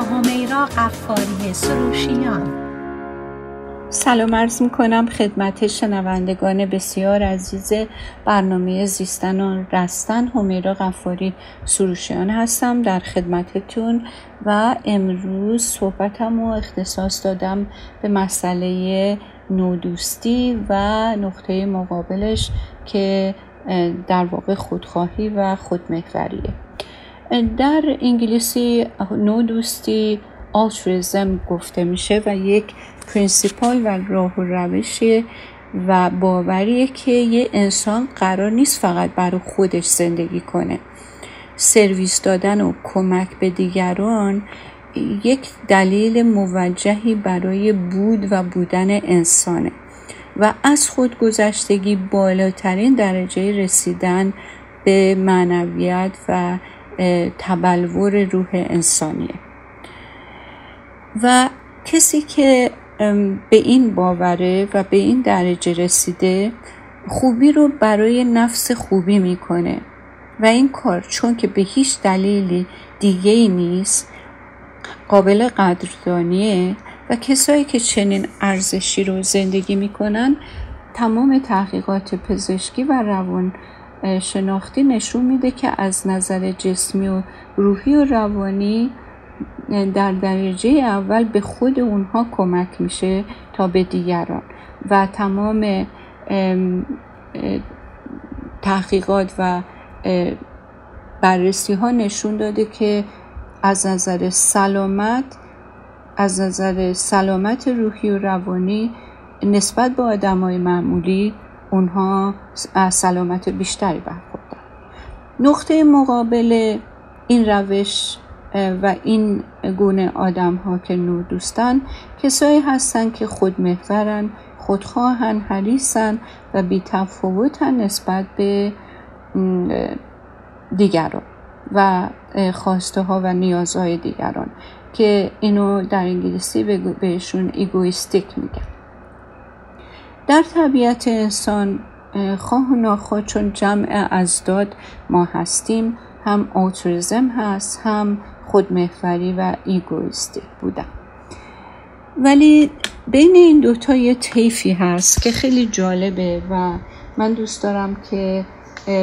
همیرا قفاری سروشیان. سلام عرض می کنم خدمت شنوندگان بسیار عزیز برنامه زیستن و رستن همیرا غفاری سروشیان هستم در خدمتتون و امروز صحبتم رو اختصاص دادم به مسئله نودوستی و نقطه مقابلش که در واقع خودخواهی و خودمحوریه. در انگلیسی نوع‌دوستی altruism گفته میشه و یک principle و راه و روشی و باوریه که یه انسان قرار نیست فقط برای خودش زندگی کنه. سرویس دادن و کمک به دیگران یک دلیل موجهی برای بود و بودن انسانه و از خودگذشتگی بالاترین درجه رسیدن به معنویت و تبلور روح انسانیه. و کسی که به این باوره و به این درجه رسیده خوبی رو برای نفس خوبی می‌کنه. و این کار چون که به هیچ دلیلی دیگه ای نیست قابل قدردانیه و کسایی که چنین ارزشی رو زندگی می‌کنن تمام تحقیقات پزشکی و روان شناختی نشون میده که از نظر جسمی و روحی و روانی در درجه اول به خود اونها کمک میشه تا به دیگران. و تمام تحقیقات و بررسی ها نشون داده که از نظر سلامت از نظر سلامت روحی و روانی نسبت به آدم های معمولی اونها از سلامت بیشتری برخوردن. نقطه مقابل این روش و این گونه آدم ها که نور دوستن کسایی هستن که خودمحورن خودخواهن حریصن و بی تفاوتن نسبت به دیگران و خواسته ها و نیازهای دیگران که اینو در انگلیسی بهشون egoistic میگن. در طبیعت انسان خواه و ناخواه چون جمع اضداد ما هستیم هم altruism هست هم خودمحوری و egoist ی بودن. ولی بین این دوتا یه طیفی هست که خیلی جالبه و من دوست دارم که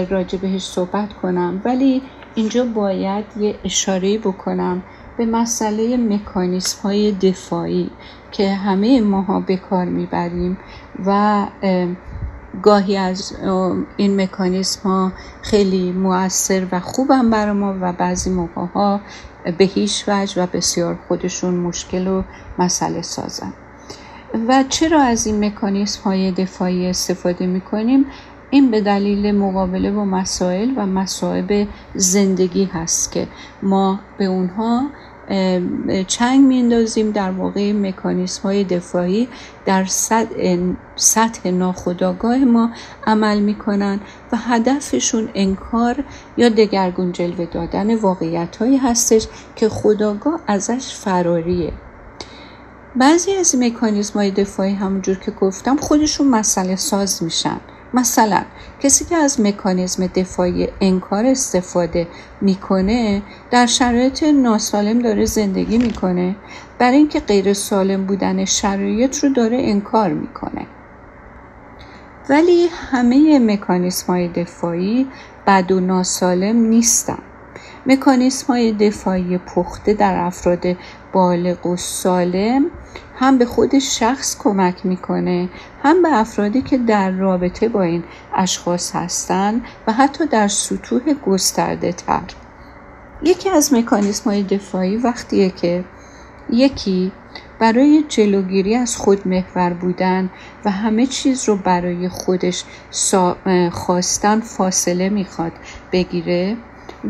راجع بهش صحبت کنم. ولی اینجا باید یه اشاره بکنم به مسئله مکانیسم های دفاعی که همه ماها به کار می‌بریم. و گاهی از این مکانیسم ها خیلی مؤثر و خوبم برای ما و بعضی موقع ها به هیچ وجه و بسیار خودشون مشکل و مسئله سازن. و چرا از این مکانیسم های دفاعی استفاده می کنیم این به دلیل مقابله با مسائل و مسائب زندگی هست که ما به اونها چنگ میندازیم در واقع مکانیسم های دفاعی در سطح ناخودآگاه ما عمل می‌کنن و هدفشون انکار یا دگرگون جلوه دادن واقعیت هایی هستش که خداگاه ازش فراریه بعضی از مکانیزم های دفاعی همونجور که گفتم خودشون مسئله ساز میشن. مثلا کسی که از مکانیزم دفاعی انکار استفاده می‌کنه در شرایط ناسالم داره زندگی می‌کنه. برای اینکه غیر سالم بودن شرایط رو داره انکار می‌کنه. ولی همه مکانیسم های دفاعی بد و ناسالم نیستن. مکانیسم های دفاعی پخته در افراد بالغ و سالم هم به خود شخص کمک می‌کنه هم به افرادی که در رابطه با این اشخاص هستند و حتی در سطوح گسترده تر یکی از مکانیسم های دفاعی وقتیه که یکی برای جلوگیری از خود محور بودن و همه چیز رو برای خودش خواستن فاصله می‌خواد بگیره.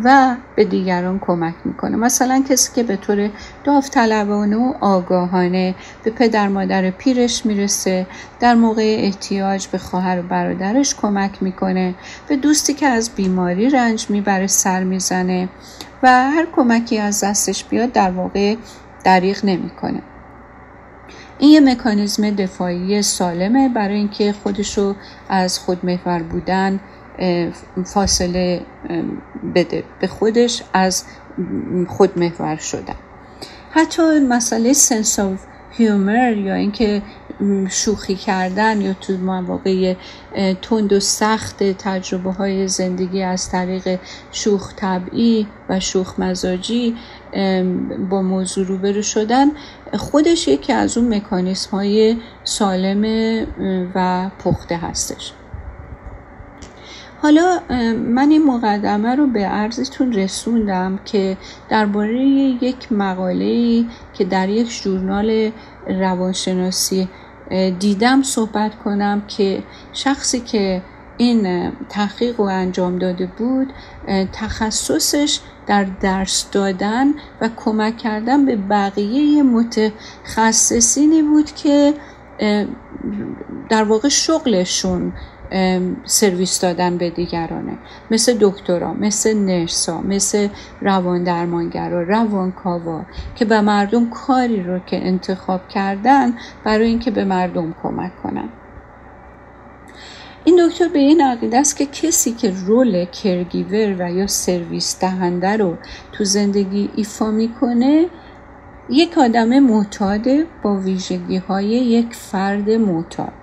و به دیگران کمک می‌کنه. مثلا کسی که به طور داوطلبانه و آگاهانه به پدر مادر پیرش می‌رسه در موقع احتیاج به خواهر و برادرش کمک می‌کنه به دوستی که از بیماری رنج می‌بره سر می‌زنه و هر کمکی از دستش بیاد در واقع دریغ نمی‌کنه. این یه مکانیزم دفاعی سالمه برای اینکه خودشو از خودمحور بودن فاصله بده به خودش از خود محور شدن. حتی مسئله سنس آف هیومر یا اینکه شوخی کردن یا تو مواقع تند و سخت تجربه های زندگی از طریق شوخ طبعی و شوخ مزاجی با موضوع روبرو شدن خودش یکی از اون مکانیسم های سالم و پخته هستش. حالا من این مقدمه رو به عرضتون رسوندم که درباره یک مقاله که در یک ژورنال روانشناسی دیدم صحبت کنم که شخصی که این تحقیق رو انجام داده بود تخصصش در درس دادن و کمک کردن به بقیه متخصصینی بود که در واقع شغلشون سرویس دادن به دیگرانه. مثل دکترا مثل نرسا مثل روان درمانگرا روانکاوا که به مردم کاری رو که انتخاب کردن برای اینکه به مردم کمک کنن. این دکتر به این عقیده است که کسی که رول کرگیور و یا سرویس دهنده رو تو زندگی ایفا می‌کنه یک آدم معتاد با ویژگی های یک فرد معتاد.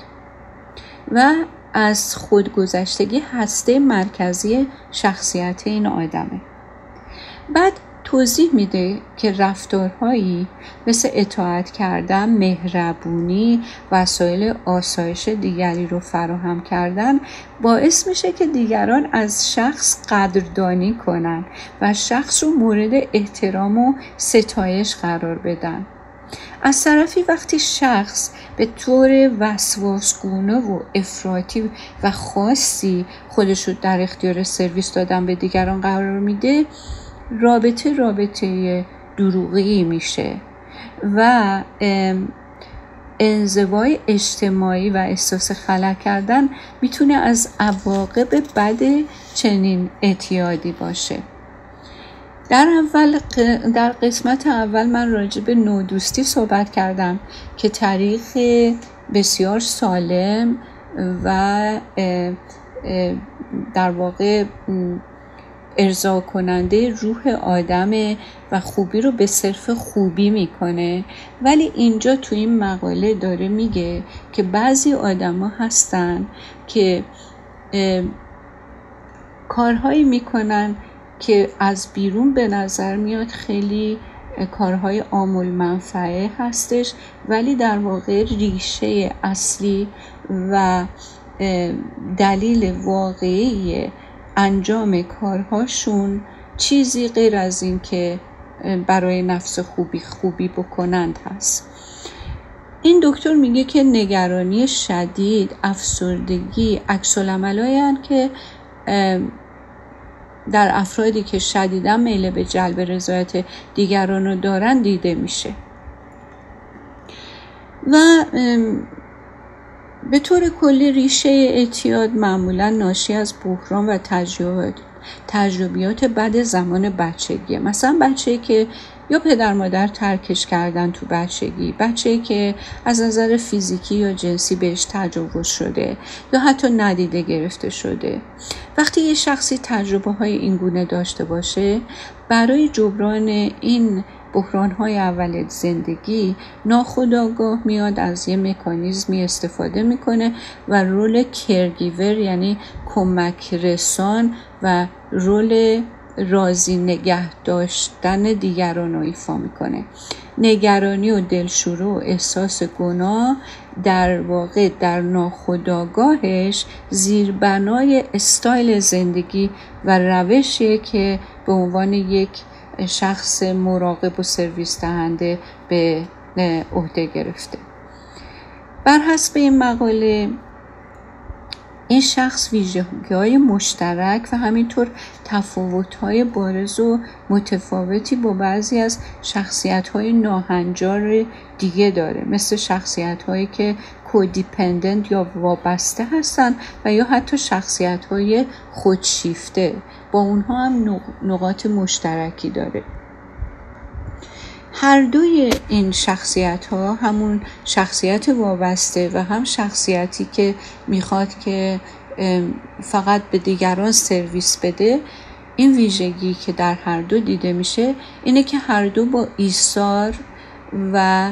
و از خودگذشتگی هسته مرکزی شخصیت این آدمه بعد توضیح میده که رفتارهایی مثل اطاعت کردن، مهربونی، وسایل آسایش دیگری رو فراهم کردن باعث میشه که دیگران از شخص قدردانی کنن و شخص رو مورد احترام و ستایش قرار بدن. از طرفی وقتی شخص به طور وسواسگونه و افراطی و خاصی خودش رو در اختیار سرویس دادن به دیگران قرار میده رابطه رابطه دروغی میشه و انزوای اجتماعی و احساس خلق کردن می‌تونه از عواقب بد چنین اعتیادی باشه. در اول در قسمت اول من راجع به نودوستی صحبت کردم که طریق بسیار سالم و در واقع ارضا کننده روح آدم و خوبی رو به صرف خوبی می‌کنه. ولی اینجا تو این مقاله داره میگه که بعضی آدما هستن که کارهایی می‌کنن که از بیرون به نظر میاد خیلی کارهای آمول منفعه هستش ولی در واقع ریشه اصلی و دلیل واقعی انجام کارهاشون چیزی غیر از این که برای نفس خوبی خوبی بکنند هست. این دکتر میگه که نگرانی شدید افسردگی عکس که در افرادی که شدیدا میل به جلب رضایت دیگران رو دارن دیده میشه. و به طور کلی ریشه اعتیاد معمولا ناشی از بحران و تجربیات تجربیات بعد زمان بچگی مثلا بچه که یا پدر مادر ترکش کردن تو بچگی؟ بچه که از نظر فیزیکی یا جنسی بهش تجاوز شده یا حتی ندیده گرفته شده. وقتی یه شخصی تجربه های این گونه داشته باشه برای جبران این بحران های اول زندگی ناخداگاه میاد از یه مکانیزمی استفاده می‌کنه و رول کرگیور یعنی کمک رسان و رول راضی نگه داشتن دیگران رو ایفا می‌کنه. نگرانی و دلشوره و احساس گناه در واقع در ناخداگاهش زیربنای استایل زندگی و روشی که به عنوان یک شخص مراقب و سرویس دهنده به عهده گرفته. بر حسب این مقاله این شخص ویژگی های مشترک و همینطور تفاوت های بارز و متفاوتی با بعضی از شخصیت های ناهنجار دیگه داره. مثل شخصیت هایی که کودیپندنت یا وابسته هستن و یا حتی شخصیت های خودشیفته. با اونها هم نقاط مشترکی داره. هر دوی این شخصیت ها همون شخصیت وابسته و هم شخصیتی که می‌خواد که فقط به دیگران سرویس بده این ویژگی که در هر دو دیده میشه اینه که هر دو با ایثار و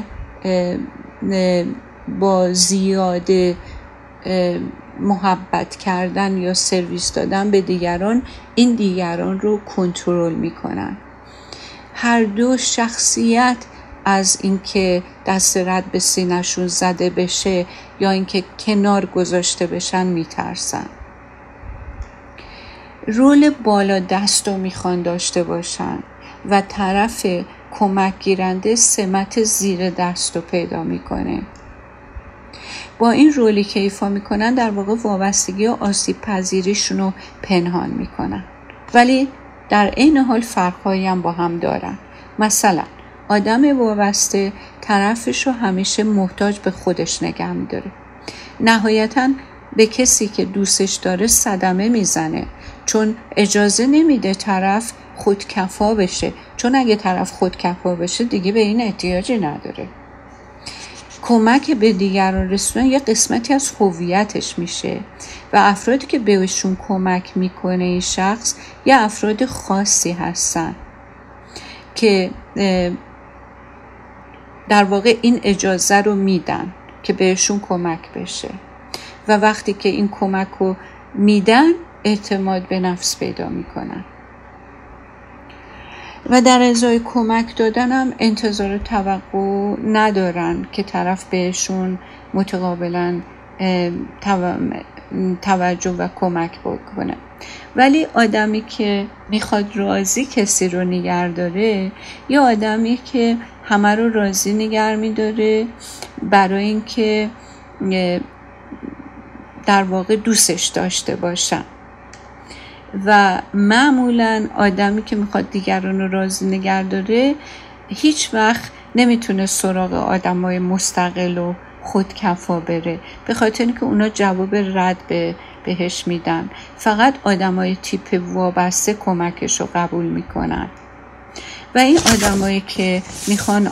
با زیاده محبت کردن یا سرویس دادن به دیگران این دیگران رو کنترل می‌کنن. هر دو شخصیت از اینکه دست رد به سینهشون زده بشه یا اینکه کنار گذاشته بشن میترسن. رول بالا دست رو می‌خوان داشته باشن و طرف کمک گیرنده سمت زیر دست رو پیدا می‌کنه. با این رولی که ایفا می‌کنن در واقع وابستگی و آسیب پذیریشون رو پنهان می‌کنن. ولی در عین حال فرقهایی هم با هم دارن. مثلا آدم وابسته طرفش رو همیشه محتاج به خودش نگه میداره. نهایتا به کسی که دوستش داره صدمه می‌زنه چون اجازه نمیده طرف خودکفا بشه. چون اگه طرف خودکفا بشه دیگه به این احتیاجی نداره. کمک به دیگران رسوندن یه قسمتی از هویتش میشه و افرادی که بهشون کمک می‌کنه این شخص یه افراد خاصی هستن که در واقع این اجازه رو میدن که بهشون کمک بشه و وقتی که این کمک رو میدن اعتماد به نفس پیدا می‌کنن. و در ازای کمک دادنم انتظار توقع ندارن که طرف بهشون متقابلا توجه و کمک بکنه. ولی آدمی که می‌خواد راضی کسی رو نگر داره یا آدمی که همه رو راضی نگر میداره برای اینکه در واقع دوستش داشته باشن. و معمولا آدمی که می‌خواد دیگران رو راضی نگر داره هیچ وقت نمی‌تونه سراغ آدم های مستقل و خودکفا بره. به خاطر اینکه اونا جواب رد به بهش میدن. فقط آدمای تیپ وابسته کمکش رو قبول می‌کنن. و این آدمایی که می‌خوان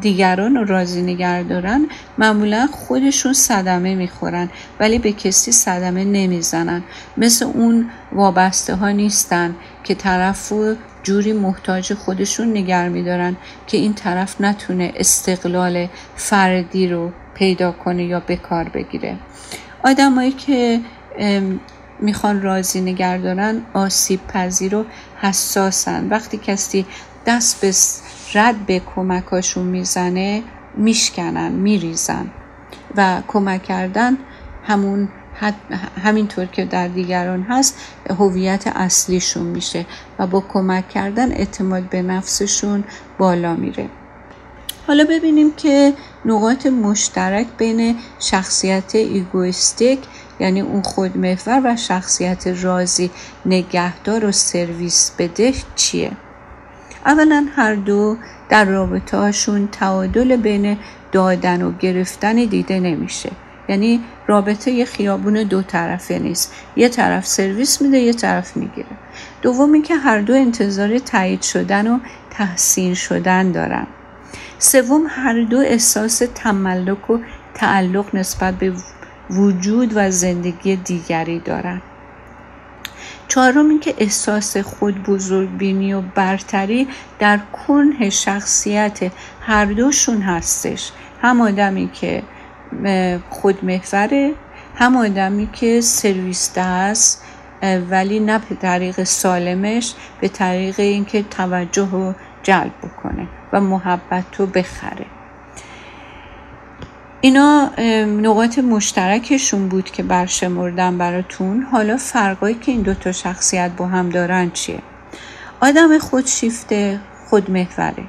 دیگران رو راضی نگر دارن معمولا خودشون صدمه می‌خورن ولی به کسی صدمه نمی‌زنن. مثل اون وابسته ها نیستن که طرف رو جوری محتاج خودشون نگر میدارن که این طرف نتونه استقلال فردی رو پیدا کنه یا به کار بگیره. آدمایی که می‌خوان راضی نگر دارن آسیب پذیر و حساسن. وقتی کسی دست به رد به کمکاشون می‌زنه میشکنن میریزن و کمک کردن همون همینطور که در دیگران هست هویت اصلیشون میشه و با کمک کردن اعتماد به نفسشون بالا میره. حالا ببینیم که نقاط مشترک بین شخصیت ایگویستیک یعنی اون خودمحور و شخصیت رازی نگهدار و سرویس بده چیه؟ اولا هر دو در رابطه هاشون تعادل بین دادن و گرفتن دیده نمیشه. یعنی رابطه یه خیابون دو طرفه نیست. یه طرف سرویس میده یه طرف می‌گیره. دوم اینکه هر دو انتظار تایید شدن و تحسین شدن دارن. سوم هر دو احساس تملک و تعلق نسبت به وجود و زندگی دیگری دارن. چهارم اینکه احساس خود بزرگبینی و برتری در کنه شخصیت هر دوشون هستش. هم آدمی که خودمحوره هم آدمی که سرویس است ولی نه به طریق سالمش به طریق اینکه توجه رو جلب بکنه و محبت رو بخره. اینا نقاط مشترکشون بود که برشمردم براتون. حالا فرقایی که این دوتا شخصیت با هم دارن چیه؟ آدم خودشیفته خودمحوره.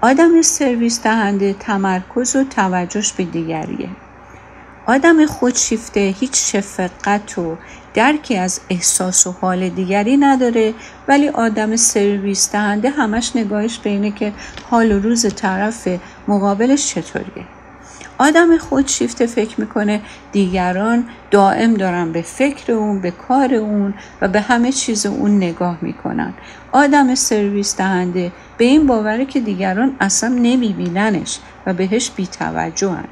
آدم سرویس دهنده تمرکز و توجهش به دیگریه. آدم خودشیفته هیچ شفقت و درکی از احساس و حال دیگری نداره ولی آدم سرویس دهنده همش نگاهش به اینه که حال و روز طرف مقابلش چطوریه. آدم خودشیفته فکر می‌کنه. دیگران دائم دارن به فکر اون به کار اون و به همه چیز اون نگاه می‌کنن. آدم سرویس دهنده به این باوره که دیگران اصلا نمیبیننش و بهش بیتوجهن.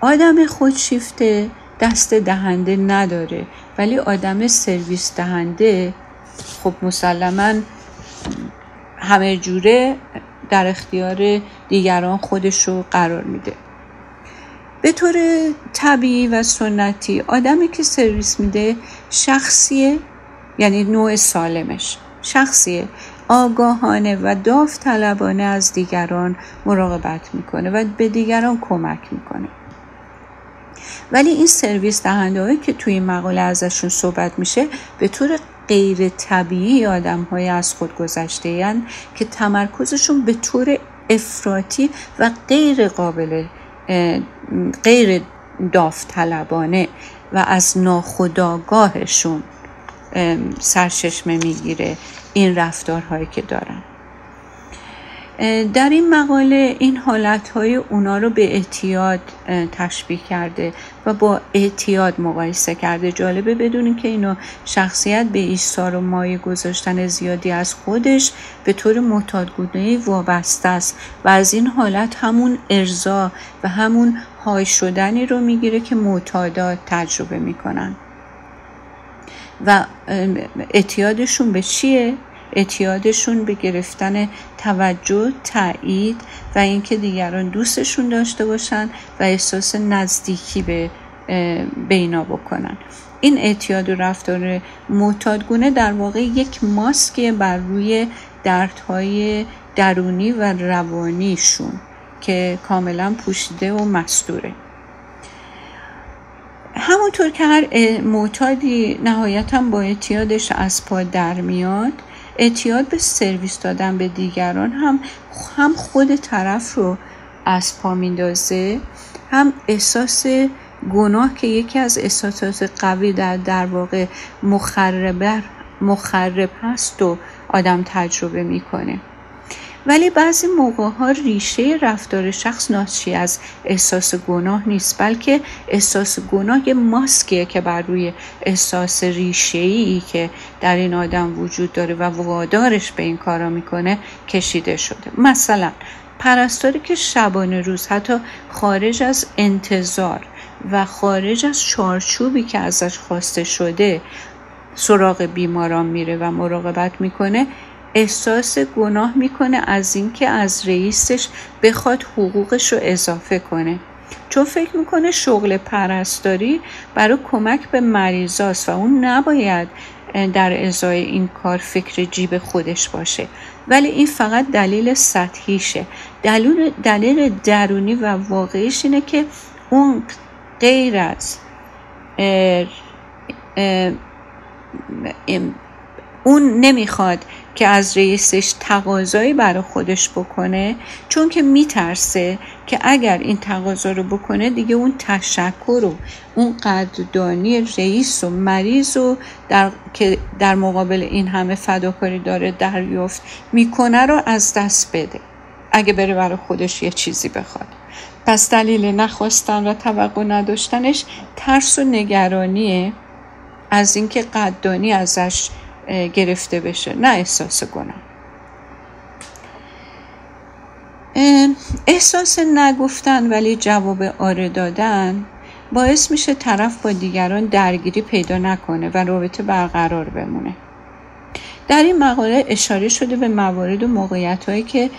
آدم خودشیفته دست دهنده نداره ولی آدم سرویس دهنده خب مسلما همه جوره در اختیار دیگران خودش رو قرار میده. به طور طبیعی و سنتی آدمی که سرویس میده شخصیه یعنی نوع سالمش. شخصیه. آگاهانه و داوطلبانه از دیگران مراقبت می‌کنه و به دیگران کمک می‌کنه. ولی این سرویس دهنده که توی این مقاله ازشون صحبت میشه به طور غیر طبیعی آدم های از خود گذشته که تمرکزشون به طور افراطی و غیر قابل غیر داوطلبانه و از ناخداگاهشون سرچشمه می‌گیره این رفتارهایی که دارن. در این مقاله این حالتهای اونا رو به اعتیاد تشبیه کرده و با اعتیاد مقایسه کرده جالبه بدونیم که اینو شخصیت به ایثار و مایه گذاشتن زیادی از خودش به طور معتادگونه وابسته است و از این حالت همون ارزا و همون های شدنی رو می‌گیره که معتادات تجربه می‌کنن و اعتیادشون به چیه؟ اعتیادشون به گرفتن توجه، تایید و اینکه دیگران دوستشون داشته باشن و احساس نزدیکی به بینا بکنن. این اعتیاد و رفتار معتادگونه در واقع یک ماسکه بر روی دردهای درونی و روانیشون که کاملا پوشیده و مستوره. همونطور که هر معتادی نهایتا با اعتیادش از پا در میاد اعتیاد به سرویس دادن به دیگران هم هم خود طرف رو از پا میندازه هم احساس گناه که یکی از احساسات قوی در در واقع مخرب هست و آدم تجربه می‌کنه. ولی بعضی موقع ها ریشه رفتار شخص ناشی از احساس گناه نیست بلکه احساس گناه یه ماسکیه که بر روی احساس ریشه ای که در این آدم وجود داره و وادارش به این کارا می‌کنه کشیده شده. مثلا پرستاری که شبانه روز حتی خارج از انتظار و خارج از چارچوبی که ازش خواسته شده سراغ بیماران میره و مراقبت می‌کنه احساس گناه می‌کنه از اینکه از رئیسش بخواد حقوقش رو اضافه کنه. چون فکر می‌کنه شغل پرستاری برای کمک به مریضاست و اون نباید در ازای این کار فکر جیب خودش باشه. ولی این فقط دلیل سطحیشه. دلیل, دلیل درونی و واقعیش اینه که اون غیر از اون نمی‌خواد که از رئیسش تقاضایی برای خودش بکنه چون که میترسه که اگر این تقاضا رو بکنه دیگه اون تشکر و اون قدردانی رئیس و مریض و در که در مقابل این همه فداکاری داره دریافت می‌کنه رو از دست بده اگه بره برای خودش یه چیزی بخواد. پس دلیل نخواستن و توقع نداشتنش ترس و نگرانیه از اینکه قدردانی ازش گرفته بشه. نه احساس گناه احساس نگفتن ولی جواب آره دادن باعث میشه طرف با دیگران درگیری پیدا نکنه و رابطه برقرار بمونه. در این مقاله اشاره شده به موارد و موقعیت هایی که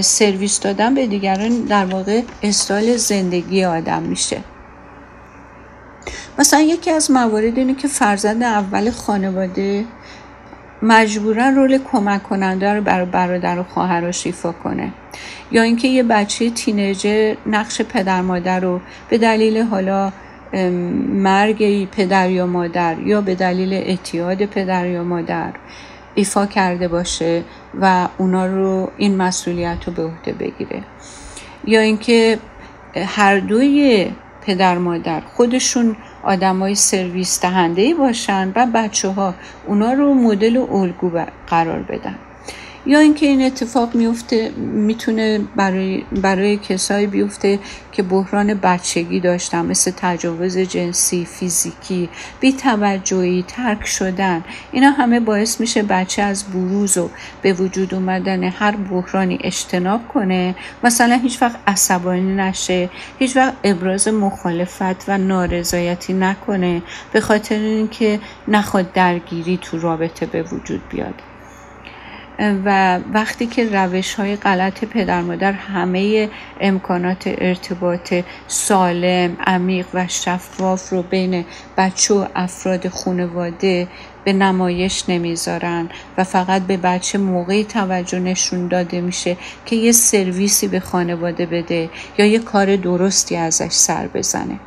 سرویس دادن به دیگران در واقع استایل زندگی آدم میشه. مثلا یکی از موارد اینه که فرزند اول خانواده مجبورا رول کمک کننده رو برای برادر و خواهرش ایفا کنه. یا اینکه یه بچه تینیجر نقش پدر مادر رو به دلیل حالا مرگ پدر یا مادر یا به دلیل اعتیاد پدر یا مادر ایفا کرده باشه و اونا رو این مسئولیت رو به عهده بگیره. یا اینکه هر دوی پدر مادر خودشون آدمای سرویس دهنده باشن و بچه ها اونا رو مدل و الگو قرار بدن. یا اینکه این اتفاق میفته می‌تونه برای, برای کسایی بیفته که بحران بچگی داشتن مثل تجاوز جنسی فیزیکی بی توجهی ترک شدن. اینا همه باعث میشه بچه از بروز و به وجود اومدن هر بحرانی اجتناب کنه. مثلا هیچ وقت عصبانی نشه هیچ وقت ابراز مخالفت و نارضایتی نکنه به خاطر اینکه نخواد درگیری تو رابطه به وجود بیاد. و وقتی که روش های غلط پدر مادر همه امکانات ارتباط سالم عمیق و شفاف رو بین بچه و افراد خانواده به نمایش نمی‌ذارن و فقط به بچه موقعی توجه نشون داده میشه که یه سرویسی به خانواده بده یا یه کار درستی ازش سر بزنه.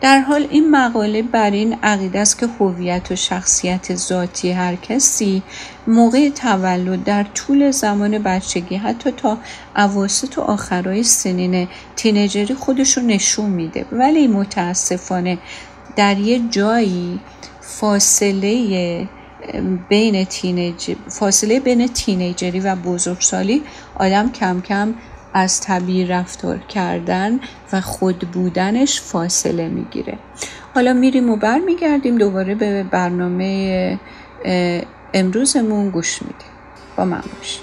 در حال این مقاله بر این عقیده است که هویت و شخصیت ذاتی هر کسی موقع تولد در طول زمان بچگی حتی تا اواسط و آخرای سنین تینجری خودش رو نشون میده. ولی متاسفانه در یه جایی فاصله بین تینیج فاصله بین تینیجری و بزرگسالی آدم کم کم از طبیعی رفتار کردن و خود بودنش فاصله می‌گیره. حالا میریم و برمیگردیم دوباره به برنامه امروزمون گوش میدیم. با من باشیم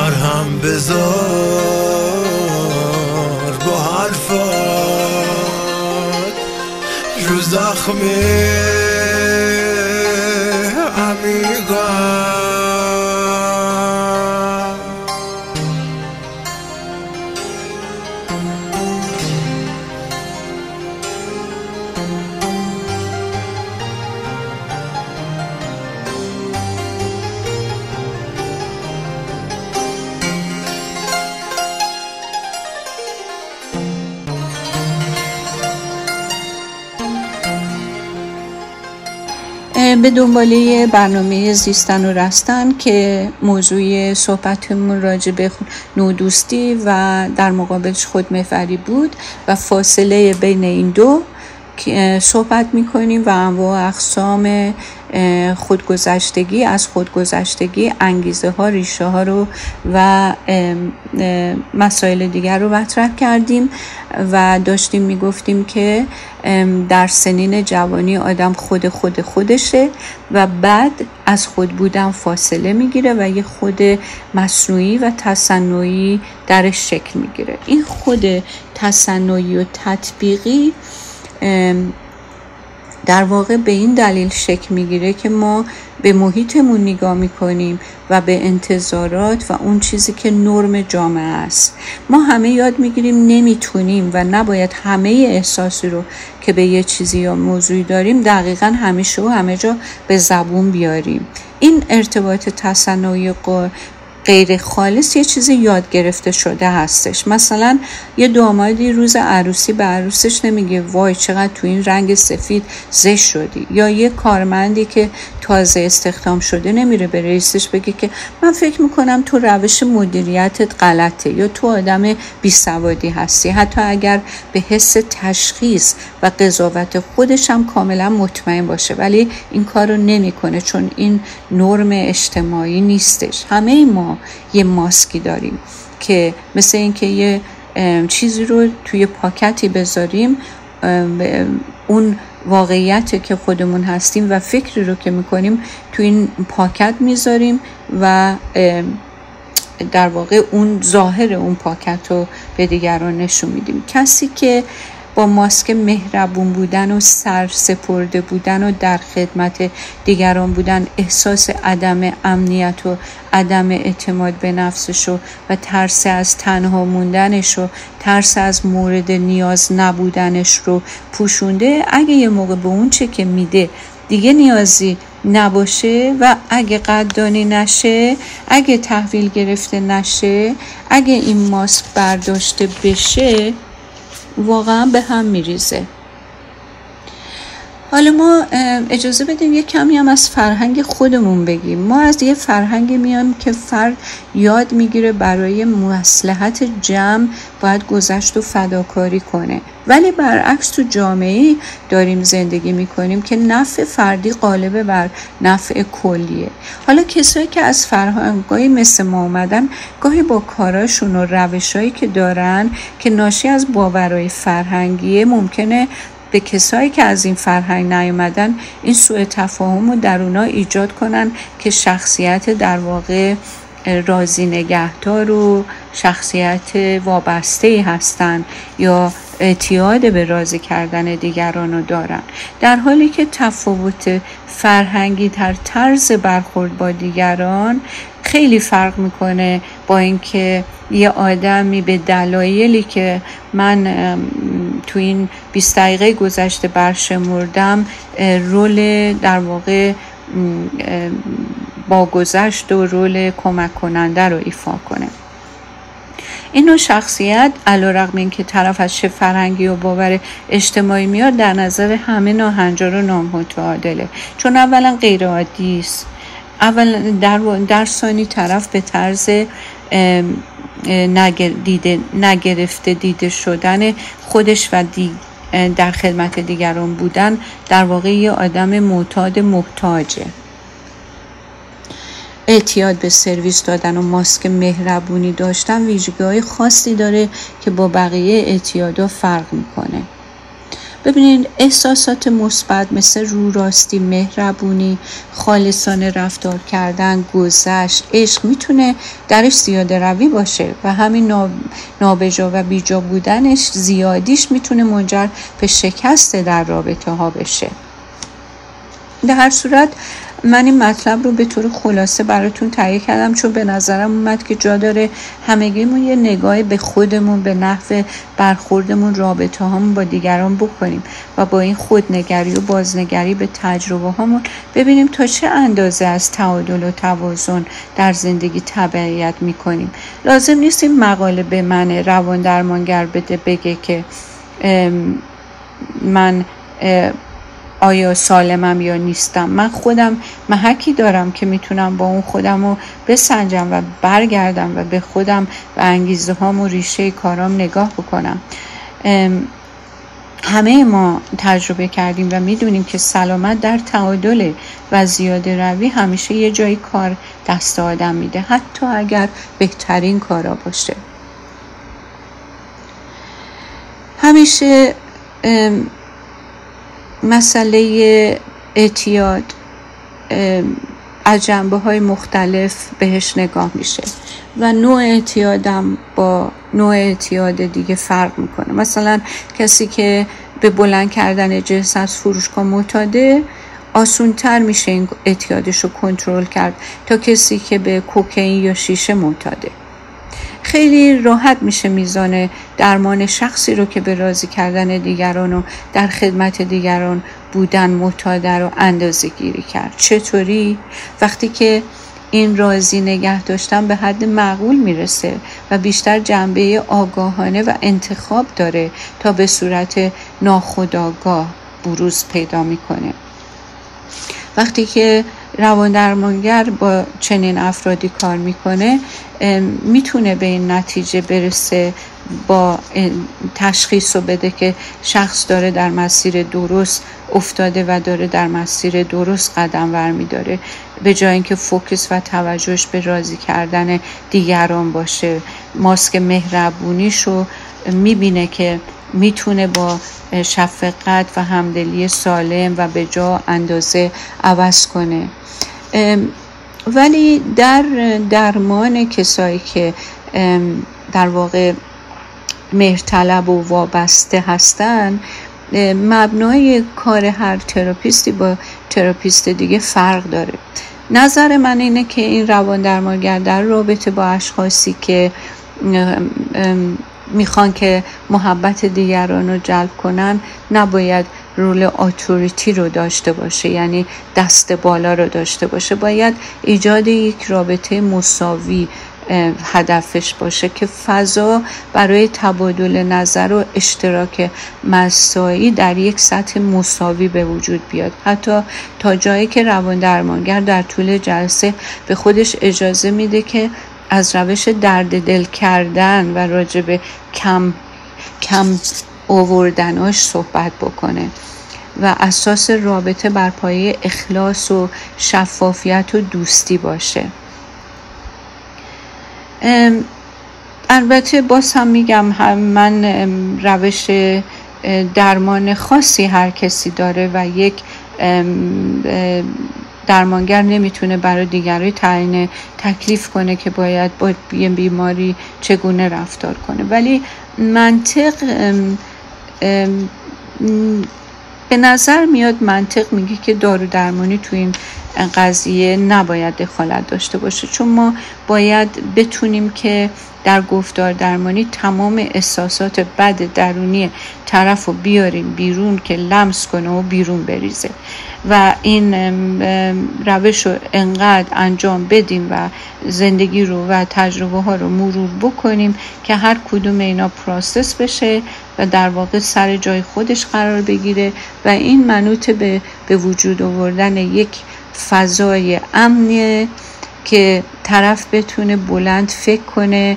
مرهم بذار با حرفات رو زخم به دنباله برنامه زیستن و رستن که موضوع صحبتمون راجع به نودوستی و در مقابلش خودمفری بود و فاصله بین این دو صحبت می‌کنیم و انواع اقسام خودگذشتگی از خودگذشتگی انگیزه ها ریشه ها رو و مسائل دیگر رو مطرح کردیم و داشتیم می‌گفتیم که در سنین جوانی آدم خود خود خودشه و بعد از خود بودن فاصله می‌گیره و یه خود مصنوعی و تصنعی درش شکل می‌گیره. این خود تصنعی و تطبیقی در واقع به این دلیل شکل می‌گیره که ما به محیطمون نگاه می‌کنیم و به انتظارات و اون چیزی که نرم جامعه است. ما همه یاد می‌گیریم نمی‌تونیم و نباید همه احساسی رو که به یه چیزی یا موضوعی داریم دقیقا همیشه و همه جا به زبون بیاریم. این ارتباط تصنعی غیر خالص یه چیزی یاد گرفته شده هستش. مثلا یه دامادی روز عروسی به عروسش نمیگه وای چقدر تو این رنگ سفید زشت شدی. یا یه کارمندی که تازه استخدام شده نمیره به رئیسش بگه که من فکر می‌کنم تو روش مدیریتت غلطه یا تو آدم بیسوادی هستی حتی اگر به حس تشخیص و قضاوت خودش هم کاملا مطمئن باشه ولی این کار رو نمی‌کنه چون این نرم اجتماعی نیستش. همه ما یه ماسکی داریم که مثل اینکه یه چیزی رو توی پاکتی بذاریم اون واقعیت که خودمون هستیم و فکری رو که می‌کنیم تو این پاکت می‌ذاریم و در واقع اون ظاهر اون پاکت رو به دیگران نشون میدیم. کسی که با ماسک مهربون بودن و سر سپرده بودن و در خدمت دیگران بودن احساس عدم امنیت و عدم اعتماد به نفسش و, و ترس از تنها موندنش و ترس از مورد نیاز نبودنش رو پوشونده. اگه یه موقع به اون چه که میده دیگه نیازی نباشه و اگه قدردانی نشه اگه تحویل گرفته نشه اگه این ماسک برداشته بشه واقعا به هم میریزه. حالا ما اجازه بدیم یه کمی هم از فرهنگ خودمون بگیم. ما از یه فرهنگ میام که فرد یاد می‌گیره برای مصلحت جمع باید گذشت و فداکاری کنه. ولی برعکس تو جامعه داریم زندگی می‌کنیم که نفع فردی غالبه بر نفع کلیه. حالا کسایی که از فرهنگایی مثل ما اومدن گاهی با کاراشون و روشهایی که دارن که ناشی از باورهای فرهنگیه ممکنه به کسایی که از این فرهنگ نیومدن این سوء تفاهم رو در اونا ایجاد کنن که شخصیت در واقع رازی نگهدار و شخصیت وابسته هستند یا اعتیاد به راضی کردن دیگران رو دارن. در حالی که تفاوت فرهنگی در طرز برخورد با دیگران خیلی فرق می‌کنه با اینکه یه آدمی به دلایلی که من تو این 20 دقیقه گذشته برشمردم رول در واقع با گذشت و رول کمک کننده رو ایفا کنه. این نوع شخصیت علا رقم این که طرف از چه فرهنگی و باور اجتماعی میاد در نظر همه ناهنجار و نامتعادله. چون اولا غیر عادی است. اول در, در ثانی طرف به طرز دیده نگرفته دیده شدن خودش و دی در خدمت دیگران بودن در واقع یه آدم معتاد محتاجه اعتیاد به سرویس دادن و ماسک مهربونی داشتن ویژگی های خاصی داره که با بقیه اعتیادا فرق می‌کنه. ببینید احساسات مثبت مثل رو راستی مهربونی خالصانه رفتار کردن گذشت عشق می‌تونه درش زیاده روی باشه و همین نابجا و بیجا بودنش زیادیش می‌تونه منجر به شکست در رابطه ها بشه. در هر صورت من این مطلب رو به طور خلاصه براتون تهیه کردم چون به نظرم اومد که جا داره همگیمون یه نگاه به خودمون به نحو برخوردمون رابطه هامون با دیگران بکنیم و با این خودنگری و بازنگری به تجربه هامون ببینیم تا چه اندازه از تعادل و توازن در زندگی تبعیت می‌کنیم. لازم نیست این مقاله به من روان درمانگر بده بگه که من آیا سالمم یا نیستم. من خودم محکی دارم که می‌تونم با اون خودم رو بسنجم و برگردم و به خودم و انگیزه هام و ریشه کارام نگاه بکنم. همه ما تجربه کردیم و می‌دونیم که سلامت در تعادل و زیاده روی همیشه یه جایی کار دست آدم میده. حتی اگر بهترین کارا باشه. همیشه مسئله اعتیاد از جنبه های مختلف بهش نگاه میشه و نوع اعتیادم با نوع اعتیاد دیگه فرق می‌کنه. مثلا کسی که به بلند کردن جنس از فروشگاه معتاده آسونتر میشه این اعتیادش رو کنترل کرد تا کسی که به کوکئین یا شیشه معتاده. خیلی راحت میشه میزان درمان شخصی رو که به راضی کردن دیگران و در خدمت دیگران بودن معتاده رو اندازه گیری کرد. چطوری؟ وقتی که این راضی نگه داشتن به حد معقول می‌رسه و بیشتر جنبه آگاهانه و انتخاب داره تا به صورت ناخودآگاه بروز پیدا می‌کنه. وقتی که روان درمانگر با چنین افرادی کار می‌کنه می‌تونه به این نتیجه برسه با تشخیص رو بده که شخص داره در مسیر درست افتاده و داره در مسیر درست قدم ور میداره به جای اینکه فوکس و توجهش به راضی کردن دیگران باشه. ماسک مهربونیش رو می‌بینه که می‌تونه با شفقت و همدلی سالم و به جا اندازه عوض کنه. ولی در درمان کسایی که در واقع مهرطلب و وابسته هستن مبنای کار هر تراپیستی با تراپیست دیگه فرق داره. نظر من اینه که این روان درمانگر در رابطه با اشخاصی که می‌خوان که محبت دیگران رو جلب کنن نباید role authority رو داشته باشه یعنی دست بالا رو داشته باشه. باید ایجاد یک رابطه مساوی هدفش باشه که فضا برای تبادل نظر و اشتراک مسایی در یک سطح مساوی به وجود بیاد. حتی تا جایی که روان درمانگر در طول جلسه به خودش اجازه میده که از روش درد دل کردن و راجب کم کم اووردناش صحبت بکنه و اساس رابطه بر پایه اخلاص و شفافیت و دوستی باشه. البته باز هم میگم هم من روش درمان خاصی هر کسی داره و یک درمانگر نمی‌تونه برای دیگری تعیین تکلیف کنه که باید با یه بیماری چگونه رفتار کنه. ولی منطق به نظر میاد منطق میگه که دارو درمانی تو این قضیه نباید دخالت داشته باشه. چون ما باید بتونیم که در گفتار درمانی تمام احساسات بد درونی طرف رو بیاریم بیرون که لمس کنه و بیرون بریزه. و این روش رو انقدر انجام بدیم و زندگی رو و تجربه ها رو مرور بکنیم که هر کدوم اینا پراسس بشه و در واقع سر جای خودش قرار بگیره. و این منوط به, به وجود آوردن یک فضای امنیه که طرف بتونه بلند فکر کنه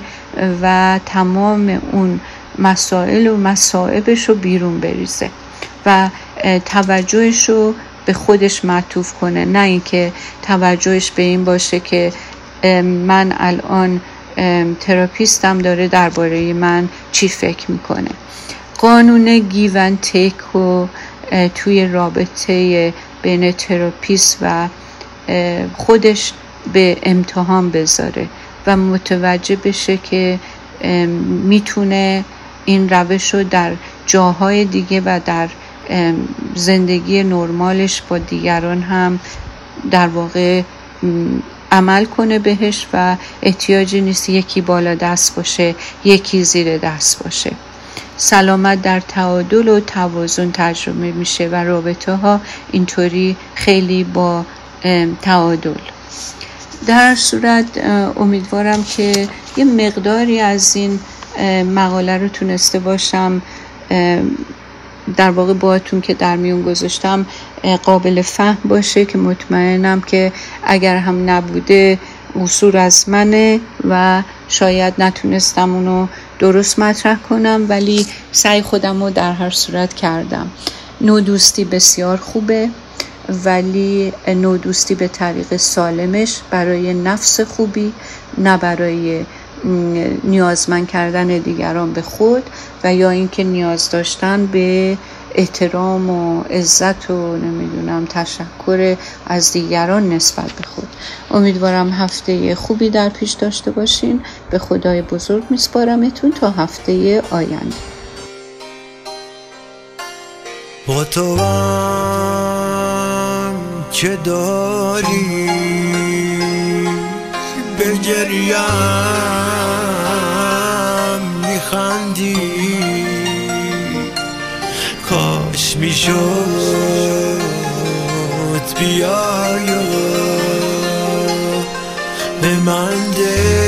و تمام اون مسائل و مسائبش رو بیرون بریزه و توجهش رو به خودش معطوف کنه. نه اینکه توجهش به این باشه که من الان تراپیستم داره درباره من چی فکر می‌کنه. قانون give and take و توی رابطه بین تراپیست و خودش به امتحان بذاره و متوجه بشه که می‌تونه این روش رو در جاهای دیگه و در زندگی نرمالش با دیگران هم در واقع عمل کنه بهش و احتیاجی نیست یکی بالا دست باشه یکی زیر دست باشه. سلامت در تعادل و توازن تجربه میشه و رابطه ها اینطوری خیلی با تعادل. در صورت امیدوارم که یه مقداری از این مقاله رو تونسته باشم در واقع باهاتون که در میون گذاشتم قابل فهم باشه که مطمئنم که اگر هم نبوده اصور از منه و شاید نتونستم اونو درست مطرح کنم ولی سعی خودم رو در هر صورت کردم. نو دوستی بسیار خوبه ولی نو دوستی به طریق سالمش برای نفس خوبی نه برای نیازمند کردن دیگران به خود و یا اینکه نیاز داشتن به احترام و عزت و نمی‌دونم تشکر از دیگران نسبت به خود. امیدوارم هفته خوبی در پیش داشته باشین. به خدای بزرگ میسپارمتون تا هفته آینده. با تو چه داری به گریم میخندی. کاش می‌شد بیایا به من دل